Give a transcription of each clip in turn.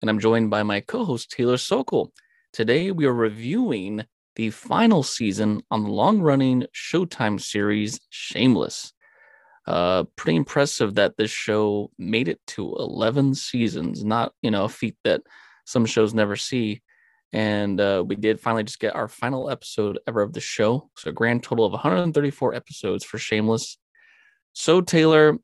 and I'm joined by my co host, Taylor Sokol. Today we are reviewing the final season on the long running Showtime series, Shameless. Uh, pretty impressive that this show made it to 11 seasons, not, you know, a feat that some shows never see. And uh, we did finally just get our final episode ever of the show. So, a grand total of 134 episodes for Shameless. So, Taylor,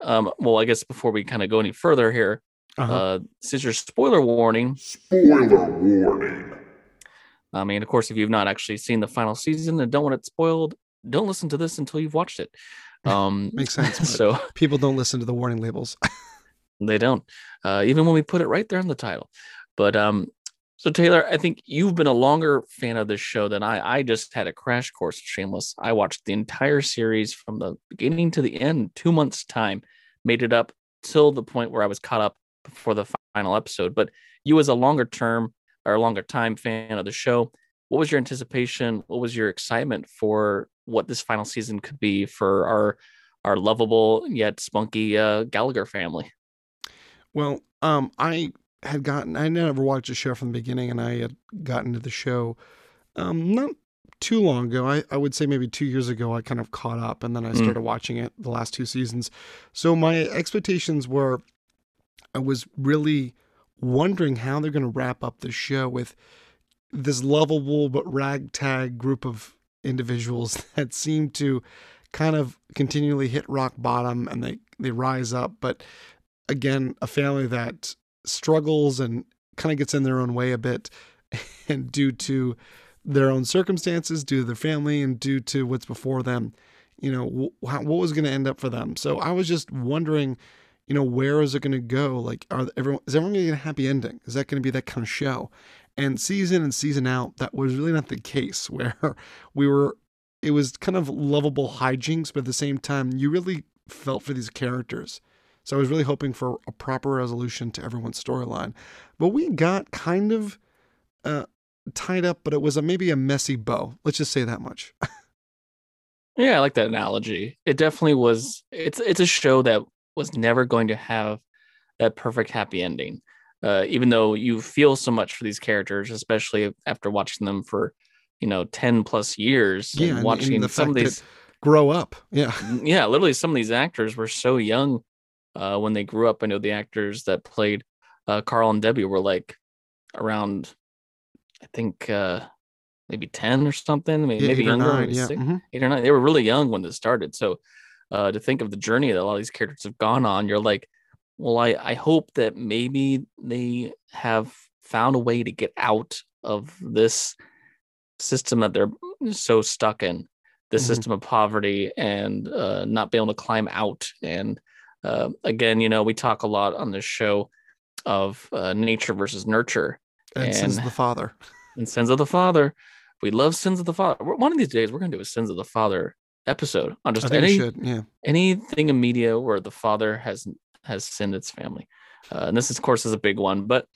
um, well, I guess before we kind of go any further here, Uh-huh. uh, since your spoiler warning, Spoiler warning. I mean, of course, if you've not actually seen the final season and don't want it spoiled, don't listen to this until you've watched it. Um, Makes sense, So People don't listen to the warning labels. they don't, uh, even when we put it right there in the title. But um, so Taylor, I think you've been a longer fan of this show than I. I just had a crash course of Shameless. I watched the entire series from the beginning to the end, two months time, made it up till the point where I was caught up before the final episode. But you, as a longer term or longer time fan of the show, what was your anticipation? What was your excitement for what this final season could be for our our lovable yet spunky uh, Gallagher family? well, um, I had gotten, I never watched the show from the beginning, and I had gotten to the show um, not too long ago. I, I would say maybe two years ago, I kind of caught up, and then I Mm. started watching it the last two seasons. So my expectations were, I was really wondering how they're going to wrap up the show with this lovable but ragtag group of individuals that seem to kind of continually hit rock bottom and they they rise up but again a family that struggles and kind of gets in their own way a bit and due to their own circumstances due to their family and due to what's before them you know wh- what was going to end up for them. So i was just wondering you know where is it going to go? Like are everyone is everyone going to get a happy ending? Is that going to be that kind of show? And season and season out that was really not the case where we were it was kind of lovable hijinks but at the same time you really felt for these characters. So i was really hoping for a proper resolution to everyone's storyline. But we got kind of uh tied up but it was a maybe a messy bow. Let's just say that much. Yeah, I like that analogy. It definitely was. It's it's a show that was never going to have that perfect happy ending. Uh, even though you feel so much for these characters, especially after watching them for, you know, ten plus years, Yeah, and- and and watching the some of these, grow up yeah yeah, literally some of these actors were so young uh, when they grew up. I know the actors that played uh, Carl and Debbie were like around, I think uh, maybe ten or something, maybe, Yeah, maybe eight or younger, nine, maybe yeah six mhm. eight or nine. They were really young when this started. So uh, to think of the journey that a lot of these characters have gone on, you're like, well, I, I hope that maybe they have found a way to get out of this system that they're so stuck in, the Mhm. system of poverty and uh, not being able to climb out. And uh, again, you know, we talk a lot on this show of uh, nature versus nurture and since of the father and sins of the father. We love sins of the father. One of these days, we're going to do a sins of the father episode on just any should yeah anything in media where the father has has sinned its family. Uh, and this, of course, is a big one. But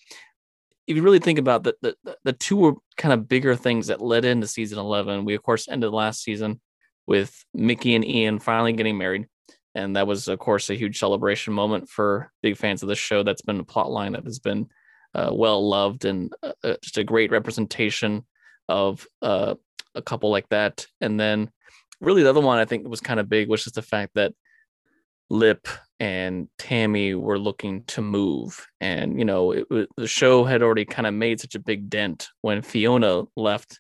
if you really think about the, the the- two kind of bigger things that led into season eleven, we of course ended last season with Mickey and Ian finally getting married. And that was, of course, a huge celebration moment for big fans of the show. That's been a plot line that has been uh, well loved and uh, uh, just a great representation of uh, a couple like that. And then, really, the other one I think was kind of big was just the fact that Lip and Tammy were looking to move, and you know, it, was the show had already kind of made such a big dent when Fiona left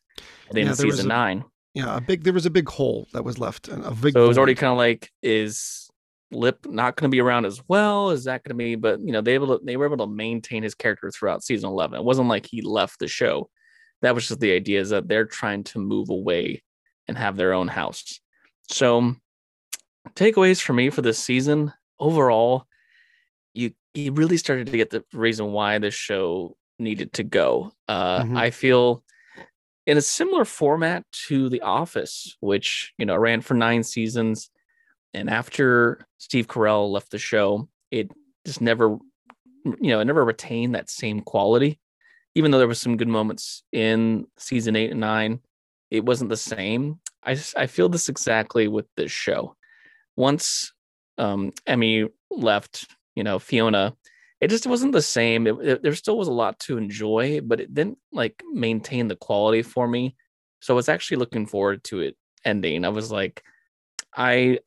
at the end Yeah, of season a- nine. yeah a big there was a big hole that was left and a big So it was already kind of like, is Lip not going to be around as well? Is that going to be? But you know, they able to, they were able to maintain his character throughout season eleven. It wasn't like he left the show. That was just the idea is that they're trying to move away and have their own house. So takeaways for me for this season overall, you you really started to get the reason why this show needed to go. Uh, Mhm. I feel in a similar format to The Office, which you know ran for nine seasons, and after Steve Carell left the show, it just never, you know, it never retained that same quality. Even though there was some good moments in season eight and nine, it wasn't the same. I, I feel this exactly with this show. Once um, Emmy left, you know, Fiona, it just wasn't the same. It, it- there still was a lot to enjoy, but it didn't like maintain the quality for me. So I was actually looking forward to it ending. I was like, I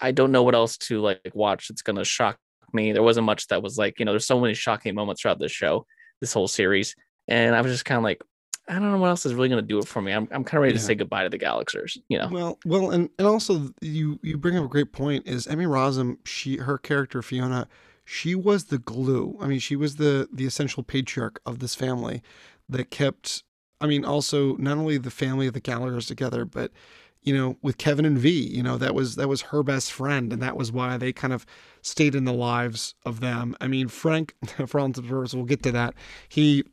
I don't know what else to like watch. It's gonna shock me. There wasn't much that was like, you know, there's so many shocking moments throughout this show, this whole series, and I was just kind of like, I don't know what else is really gonna do it for me. I'm I'm kind of ready to say goodbye to the Gallaghers. You know, Well, well, and and also you you bring up a great point. Is Emmy Rossum? She her character Fiona, she was the glue. I mean, she was the the essential patriarch of this family that kept. I mean, also not only the family of the Gallaghers together, but you know, with Kevin and V, you know, that was that was her best friend, and that was why they kind of stayed in the lives of them. I mean, Frank, for all intents we'll get to that. He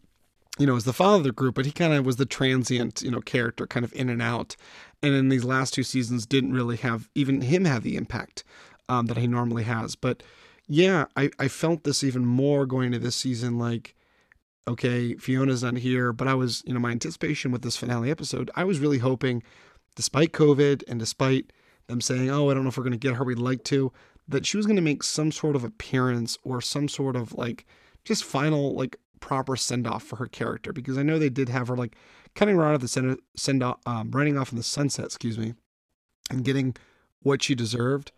you know, is the father of the group, but he kind of was the transient, you know, character, kind of in and out. And in these last two seasons, didn't really have even him have the impact um, that he normally has. But yeah, I, I felt this even more going to this season. Like, okay, Fiona's not here, but I was, you know, my anticipation with this finale episode, I was really hoping, despite COVID and despite them saying, oh, I don't know if we're going to get her, we'd like to, that she was going to make some sort of appearance or some sort of like just final like proper send off for her character because I know they did have her like cutting her out of the send send off, um, running off in the sunset, excuse me, and getting what she deserved.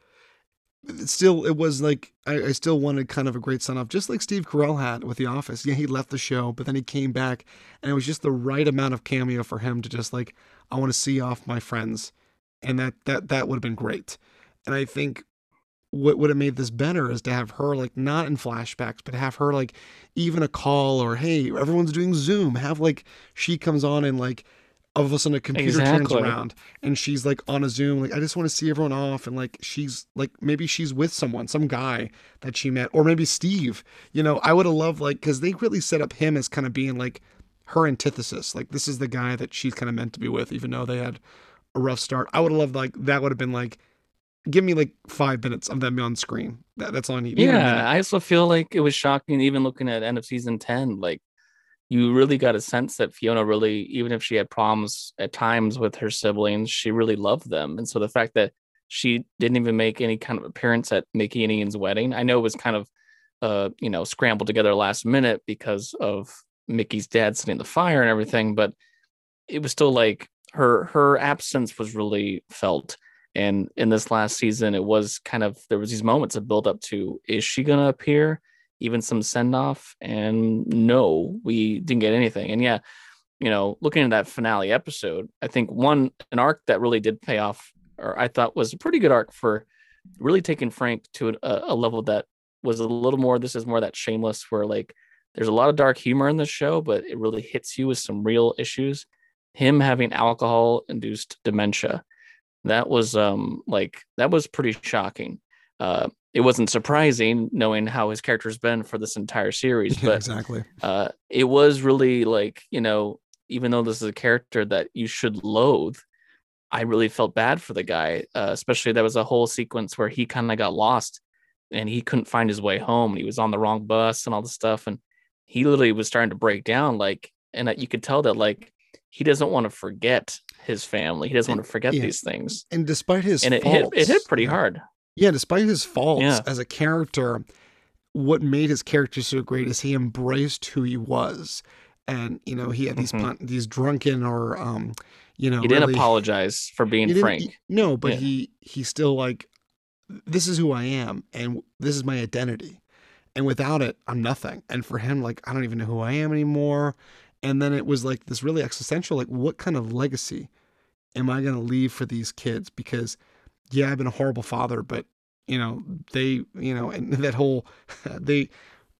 It still, it was like I, I still wanted kind of a great send off, just like Steve Carell had with The Office. Yeah, he left the show, but then he came back, and it was just the right amount of cameo for him to just like I want to see off my friends, and that that that would have been great. And I think what would have made this better is to have her like not in flashbacks, but have her like even a call or hey, everyone's doing Zoom. Have like she comes on and like all of a sudden a computer Exactly. turns around and she's like on a Zoom. Like I just want to see everyone off and like she's like maybe she's with someone, some guy that she met, or maybe Steve. You know, I would have loved like because they really set up him as kind of being like her antithesis. Like this is the guy that she's kind of meant to be with, even though they had a rough start. I would have loved like that would have been like give me like five minutes of them on screen. That, that's all I need. Yeah, I also feel like it was shocking, even looking at end of season 10. Like, you really got a sense that Fiona really, even if she had problems at times with her siblings, she really loved them. And so the fact that she didn't even make any kind of appearance at Mickey and Ian's wedding, I know it was kind of, uh, you know, scrambled together last minute because of Mickey's dad setting the fire and everything, but it was still like her her absence was really felt and in this last season it was kind of there was these moments of build up to is she gonna appear? Even some send off and no we didn't get anything. And yeah you know looking at that finale episode i think one an arc that really did pay off or i thought was a pretty good arc for really taking frank to a, a level that was a little more this is more that shameless where like there's a lot of dark humor in this show but it really hits you with some real issues. Him having alcohol induced dementia that was um like that was pretty shocking uh it wasn't surprising knowing how his character's been for this entire series Yeah, but exactly. uh it was really like you know even though this is a character that you should loathe i really felt bad for the guy uh, especially there was a whole sequence where he kind of got lost and he couldn't find his way home and he was on the wrong bus and all this stuff and he literally was starting to break down like and that you could tell that like he doesn't want to forget his family he doesn't And- want to forget yeah. these things And despite his and it hit it hit pretty yeah. hard Yeah, despite his faults Yeah. as a character, what made his character so great is he embraced who he was, and you know he had these Mhm. pun- these drunken or um, you know he didn't really- apologize for being frank he- no, but he he still like this is who I am and this is my identity, and without it I'm nothing. And for him, like I don't even know who I am anymore. And then it was like this really existential, like what kind of legacy am I going to leave for these kids? Because yeah, I've been a horrible father, but you know they, you know, and that whole they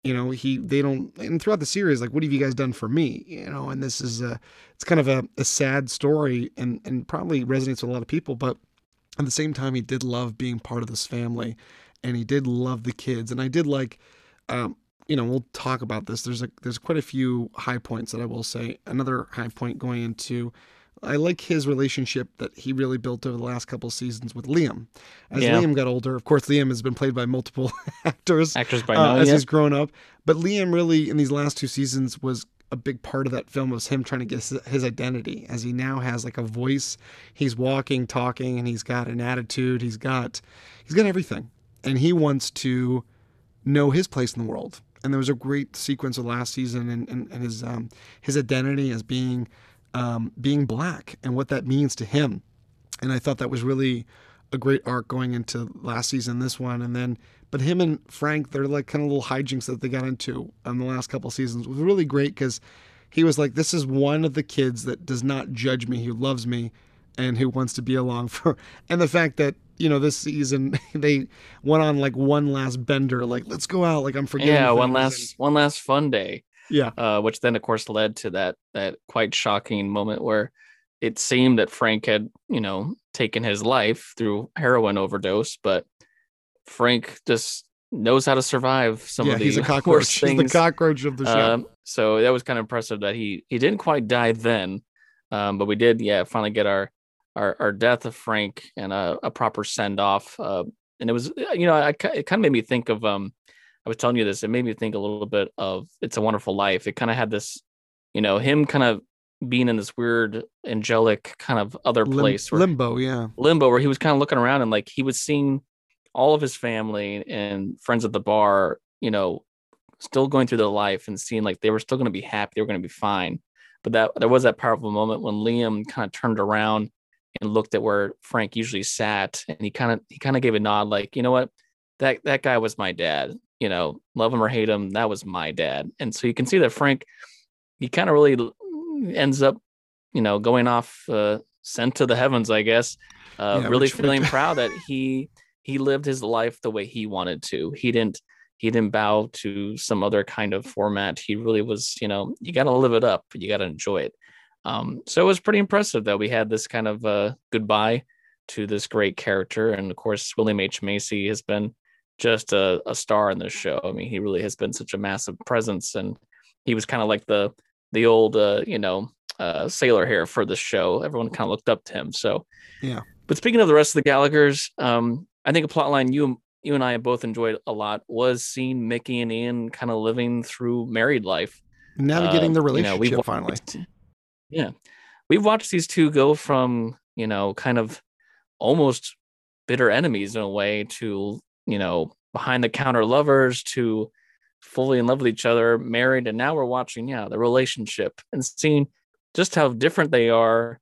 you know he they don't and throughout the series like what have you guys done for me you know and this is a it's kind of a, a sad story and and probably resonates with a lot of people but at the same time he did love being part of this family and he did love the kids and i did like um you know, we'll talk about this. There's a there's quite a few high points that I will say. Another high point going into I like his relationship that he really built over the last couple seasons with Liam. As Yeah. Liam got older, of course, Liam has been played by multiple actors Actors by uh, now, as he's grown up. But Liam really, in these last two seasons, was a big part of that film was him trying to get his, his identity as he now has like a voice. He's walking, talking, and he's got an attitude. He's got he's got everything, and he wants to know his place in the world. And there was a great sequence of last season and, and, and his um, his identity as being um, being black and what that means to him. And I thought that was really a great arc going into last season, this one, and then but him and Frank, they're like kind of little hijinks that they got into in the last couple seasons was really great because he was like, "This is one of the kids that does not judge me, who loves me, and who wants to be along for." And the fact that you know this season they went on like one last bender, like let's go out, like I'm forgetting. yeah, one things," last one last fun day. yeah, uh, which then of course led to that that quite shocking moment where it seemed that Frank had you know taken his life through heroin overdose, but Frank just knows how to survive some yeah, of these he's a worst cockroach. He's things. the cockroach of the show. Um, so that was kind of impressive that he he didn't quite die then, um, but we did yeah finally get our our, our death of Frank and a, a proper send off. Uh, and it was you know I, it kind of made me think of um I was telling you this it made me think a little bit of It's a Wonderful Life. It kind of had this you know him kind of being in this weird angelic kind of other Lim- place where limbo, yeah. limbo where he was kind of looking around and like he was seeing all of his family and friends at the bar, you know, still going through their life and seeing like they were still going to be happy, they were going to be fine. But that there was that powerful moment when Liam kind of turned around and looked at where Frank usually sat, and he kind of he kind of gave a nod, like, you know what, that that guy was my dad. You know, love him or hate him, that was my dad. And so you can see that Frank, he kind of really ends up, you know, going off uh, sent to the heavens, I guess. Uh, Yeah, really feeling proud that he he lived his life the way he wanted to. He didn't he didn't bow to some other kind of format. He really was, you know, you got to live it up. You got to enjoy it. Um, so it was pretty impressive that we had this kind of uh, goodbye to this great character. And of course, William H. Macy has been just a, a star in this show. I mean, he really has been such a massive presence, and he was kind of like the the old, uh, you know, uh, sailor here for the show. Everyone kind of looked up to him. So, Yeah. But speaking of the rest of the Gallagher's, um, I think a plot line you you and I both enjoyed a lot was seeing Mickey and Ian kind of living through married life. Navigating Uh, the you know, relationship finally. watched- Yeah, we've watched these two go from you know kind of almost bitter enemies in a way to you know behind the counter lovers to fully in love with each other, married, and now we're watching yeah the relationship and seeing just how different they are,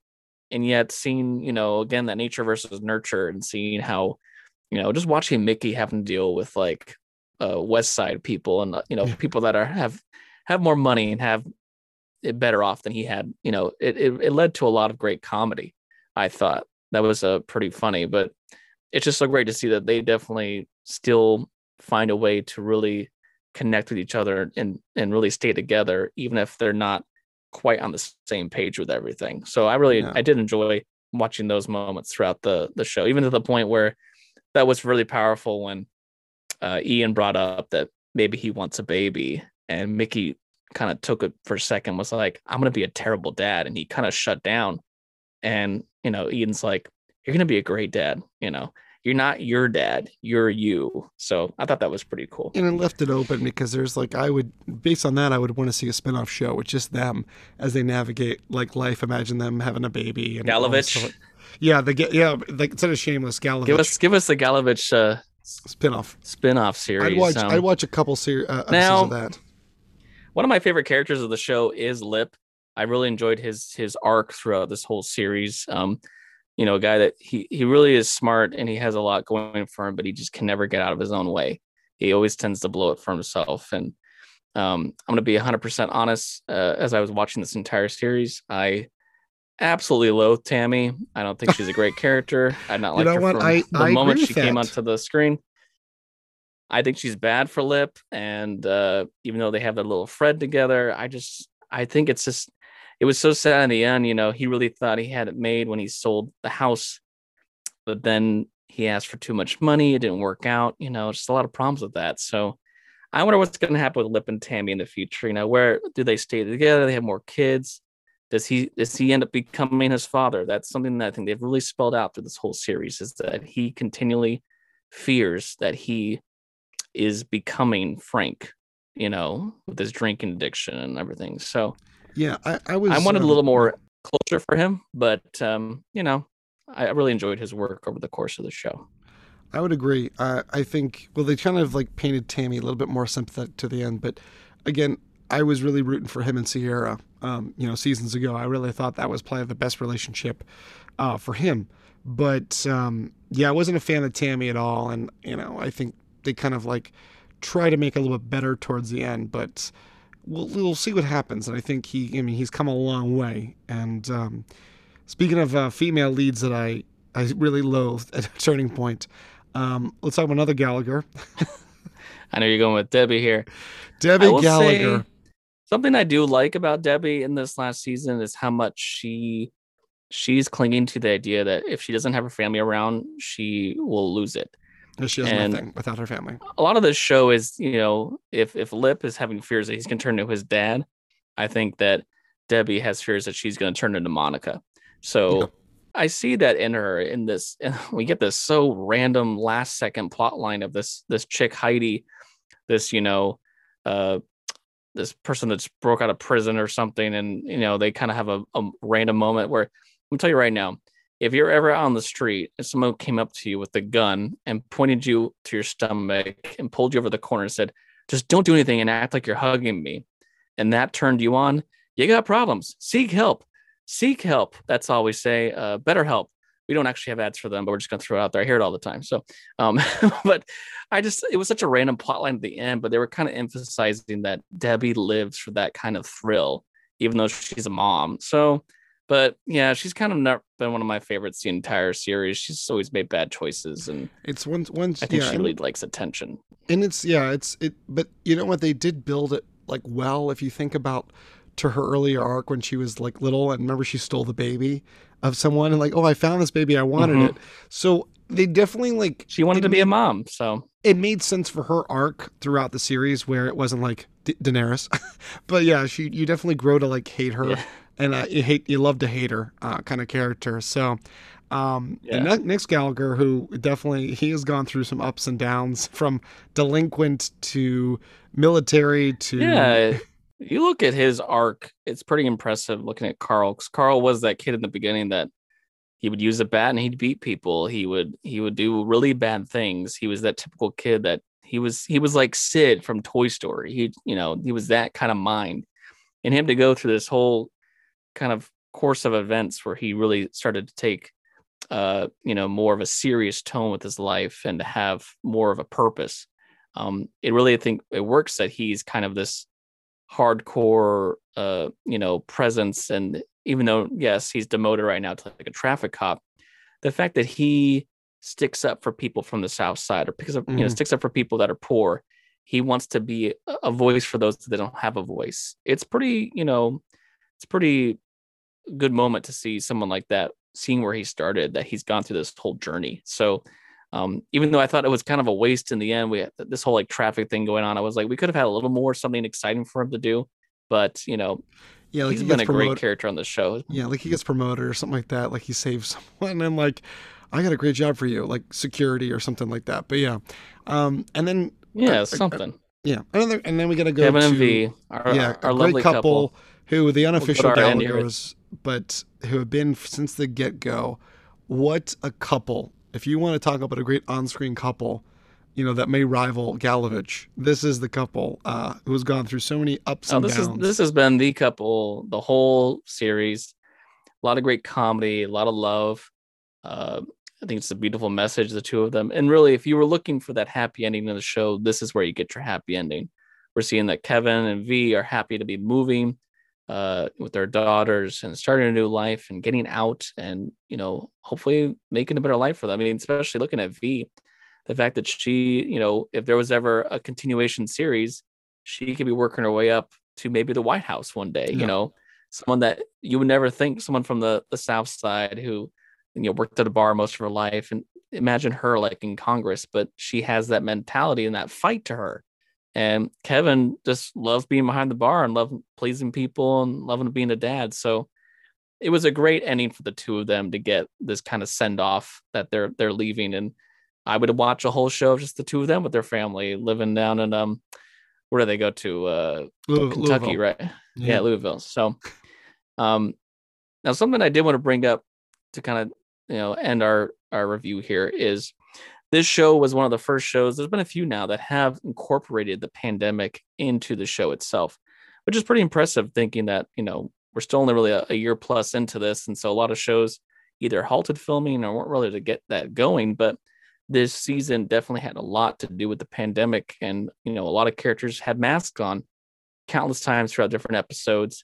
and yet seeing you know again that nature versus nurture and seeing how you know just watching Mickey having to deal with like uh, West Side people and uh, you know people that are have have more money and have better off than he had. You know, it, it it led to a lot of great comedy. I thought that was uh, pretty funny, but it's just so great to see that they definitely still find a way to really connect with each other and and really stay together, even if they're not quite on the same page with everything. So I really Yeah. I did enjoy watching those moments throughout the the show, even to the point where that was really powerful when uh, Ian brought up that maybe he wants a baby, and Mickey kind of took it for a second, was like, "I'm gonna be a terrible dad," and he kind of shut down. And you know, Ian's like, "You're gonna be a great dad," you know. You're not your dad, you're you. So I thought that was pretty cool. and it left it open because there's like I would based on that I would want to see a spin-off show with just them as they navigate like life. Imagine them having a baby and Gallavich. Yeah, the yeah like instead of shameless Gallavich give us give us the Gallavich uh, spin-off. spin-off series. I'd watch Um, I'd watch a couple series uh, now- of that. One of my favorite characters of the show is Lip. I really enjoyed his his arc throughout this whole series. Um, you know, a guy that he he really is smart and he has a lot going for him, but he just can never get out of his own way. He always tends to blow it for himself. And um, I'm gonna be 100% honest. Uh, as I was watching this entire series, I absolutely loathe Tammy. I don't think she's a great character. I not like her what? from I- the I moment she came that. onto the screen. I think she's bad for Lip, and uh, even though they have their little Fred together, I just I think it's just it was so sad in the end. You know, he really thought he had it made when he sold the house, but then he asked for too much money. It didn't work out. You know, just a lot of problems with that. So I wonder what's going to happen with Lip and Tammy in the future. You know, where do they stay together? They have more kids. Does he does he end up becoming his father? That's something that I think they've really spelled out through this whole series is that he continually fears that he is becoming Frank, you know, with his drinking addiction and everything. So yeah, I, I was I wanted um, a little more closure for him, but um, you know, I really enjoyed his work over the course of the show. I would agree. Uh, I think well, they kind of like painted Tammy a little bit more sympathetic to the end, but again, I was really rooting for him and Sierra. Um, you know, seasons ago, I really thought that was probably the best relationship uh, for him. But um, yeah, I wasn't a fan of Tammy at all, and you know, I think they kind of like try to make a little bit better towards the end, but we'll we'll see what happens. And I think he, I mean, he's come a long way. And um, speaking of uh, female leads that I I really loathed at a turning point, um, let's talk about another Gallagher. I know you're going with Debbie here. Debbie Gallagher. something I do like about Debbie in this last season is how much she she's clinging to the idea that if she doesn't have her family around, she will lose it. She has and- nothing without her family. A lot of this show is, you know, if if Lip is having fears that he's going to turn into his dad, I think that Debbie has fears that she's going to turn into Monica. So Yeah. I see that in her in this we get this so random last second plot line of this this chick Heidi, this, you know, uh this person that's broke out of prison or something and you know they kind of have a, a random moment where I'm tell you right now, if you're ever out on the street and someone came up to you with a gun and pointed you to your stomach and pulled you over the corner and said, just don't do anything and act like you're hugging me, and that turned you on, you got problems. Seek help. Seek help. That's all we say. Uh, better help. We don't actually have ads for them, but we're just gonna throw it out there. I hear it all the time. So, um, but I just it was such a random plotline at the end, but they were kind of emphasizing that Debbie lives for that kind of thrill, even though she's a mom. So, but yeah, she's kind of not been one of my favorites the entire series. She's always made bad choices, and It's one one. I think yeah, she really likes attention. and it's yeah it's it but you know what they did build it like well if you think about to her earlier arc when she was like little and remember she stole the baby of someone and like oh i found this baby i wanted Mhm. it so they definitely like She wanted to be a mom, so it made sense for her arc throughout the series where it wasn't like Da- Daenerys, but yeah, she you definitely grow to like hate her, Yeah. And uh, you hate you love to hate her uh, kind of character. So, um, and Yeah. Nick- Nick Gallagher, who definitely he has gone through some ups and downs from delinquent to military to yeah. You look at his arc; it's pretty impressive. Looking at Carl, because Carl was that kid in the beginning that he would use a bat and he'd beat people. He would he would do really bad things. He was that typical kid that he was he was like Sid from Toy Story. He you know he was that kind of mind, and him to go through this whole kind of course of events where he really started to take uh you know more of a serious tone with his life and to have more of a purpose um it really i think it works that he's kind of this hardcore uh you know presence and even though yes he's demoted right now to like a traffic cop the fact that he sticks up for people from the south side or because of you know Mhm. sticks up for people that are poor he wants to be a voice for those that don't have a voice it's pretty you know it's a pretty good moment to see someone like that seeing where he started that he's gone through this whole journey so um, even though I thought it was kind of a waste in the end, we had this whole like traffic thing going on. I was like, we could have had a little more something exciting for him to do, but you know, yeah, like he's he been a great character on the show. Yeah, like he gets promoted or something like that. Like he saves someone and like, I got a great job for you, like security or something like that. But yeah, um, and then Yeah, I- I- something. yeah, another, and then we gotta go Kevin to our, yeah, our a lovely great couple, who the unofficial our end here. Gallaghers, but who have been since the get go. What a couple! If you want to talk about a great on-screen couple, you know that may rival Gallavich. This is the couple uh, who has gone through so many ups Oh, and this downs. is this has been the couple the whole series. A lot of great comedy, a lot of love. Uh, I think it's a beautiful message, the two of them. And really, if you were looking for that happy ending of the show, this is where you get your happy ending. We're seeing that Kevin and V are happy to be moving uh, with their daughters and starting a new life and getting out and you know hopefully making a better life for them. I mean, especially looking at V, the fact that she, you know, if there was ever a continuation series, she could be working her way up to maybe the White House one day. Yeah. You know, someone that you would never think, someone from the the South Side who you know worked at a bar most of her life, and imagine her like in Congress, but she has that mentality and that fight to her. And Kevin just loved being behind the bar and loved pleasing people and loving being a dad. So it was a great ending for the two of them to get this kind of send off that they're they're leaving. And I would watch a whole show of just the two of them with their family living down in um where do they go to? Uh Louis- Kentucky, Louisville. right? Yeah. Louisville. So um now something I did want to bring up to kind of you know end our our review here is this show was one of the first shows there's been a few now that have incorporated the pandemic into the show itself which is pretty impressive thinking that you know we're still only really a, a year plus into this and so a lot of shows either halted filming or weren't really to get that going but this season definitely had a lot to do with the pandemic and you know a lot of characters had masks on countless times throughout different episodes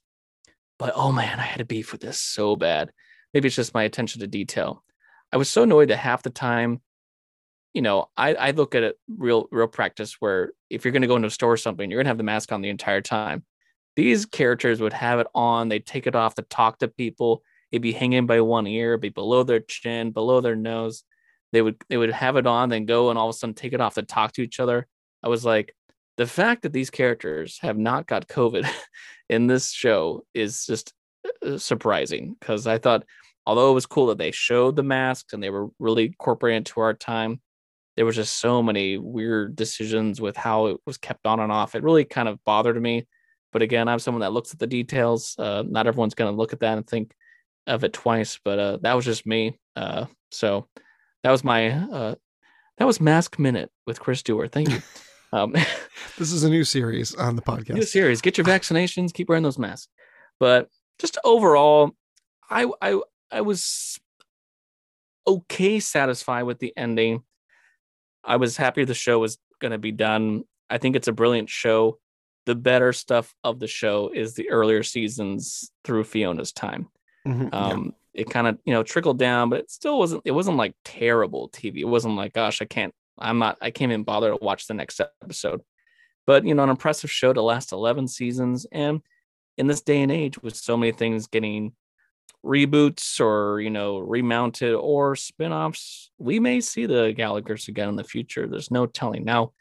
but oh man i had a beef with this so bad. Maybe it's just my attention to detail. I was so annoyed that half the time you know i, I look at it real real practice where if you're going to go into a store or something you're going to have the mask on the entire time. These characters would have it on they'd take it off to talk to people it'd be hanging by one ear it'd be below their chin below their nose. They would they would have it on then go and all of a sudden take it off to talk to each other. I was like the fact that these characters have not got covid in this show is just uh, surprising. Because i thought although it was cool that they showed the masks and they were really incorporated into our time there was just so many weird decisions with how it was kept on and off it really kind of bothered me but again i'm someone that looks at the details uh, not everyone's going to look at that and think of it twice but uh, that was just me uh, so that was my uh, that was mask minute with chris dewar thank you um, This is a new series on the podcast. New series. Get your vaccinations. Keep wearing those masks. But just overall, I I I was okay satisfied with the ending. I was happy the show was going to be done. I think it's a brilliant show. The better stuff of the show is the earlier seasons through Fiona's time. Mhm, yeah. Um, it kind of you know trickled down, but it still wasn't. It wasn't like terrible TV. It wasn't like, gosh, I can't. I'm not. I can't even bother to watch the next episode. But you know, an impressive show to last 11 seasons, and in this day and age, with so many things getting reboots or you know remounted or spin-offs we may see the gallagher's again in the future. There's no telling. Now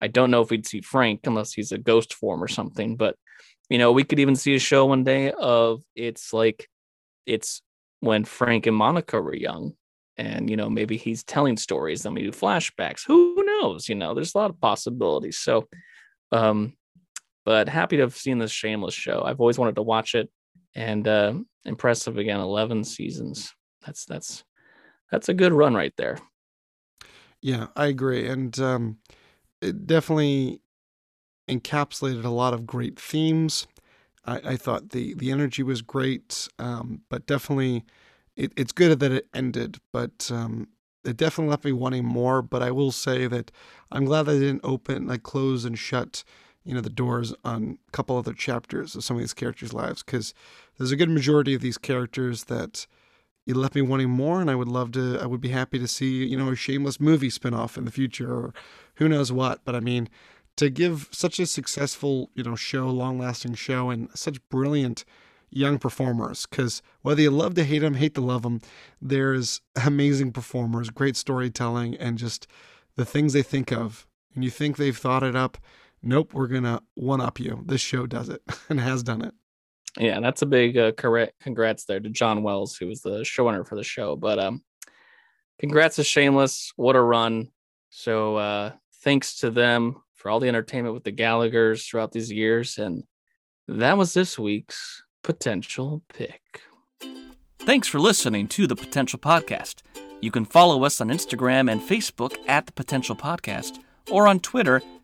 i don't know if we'd see frank unless he's a ghost form or something but you know we could even see a show one day of it's like it's when frank and monica were young and you know maybe he's telling stories then we do flashbacks. Who knows? You know there's a lot of possibilities. So um but happy to have seen this shameless show. I've always wanted to watch it and uh impressive again 11 seasons that's that's that's a good run right there Yeah, I agree. And um, it definitely encapsulated a lot of great themes. I, I thought the, the energy was great, um, but definitely it, it's good that it ended, but um, it definitely left me wanting more. But I will say that I'm glad they didn't open, like close and shut, you know, the doors on a couple other chapters of some of these characters' lives because there's a good majority of these characters that you left me wanting more and i would love to i would be happy to see you know a shameless movie spin-off in the future or who knows what. But i mean to give such a successful you know show long lasting show and such brilliant young performers because whether you love to hate them hate to love them there's amazing performers great storytelling and just the things they think of. And you think they've thought it up nope we're gonna one up you. This show does it and has done it. Yeah that's a big uh, correct congrats there to john wells who was the showrunner for the show but um congrats to shameless. What a run. So uh thanks to them for all the entertainment with the gallaghers throughout these years and that was this week's potential pick. Thanks for listening to the potential podcast. You can follow us on instagram and facebook at the potential podcast or on twitter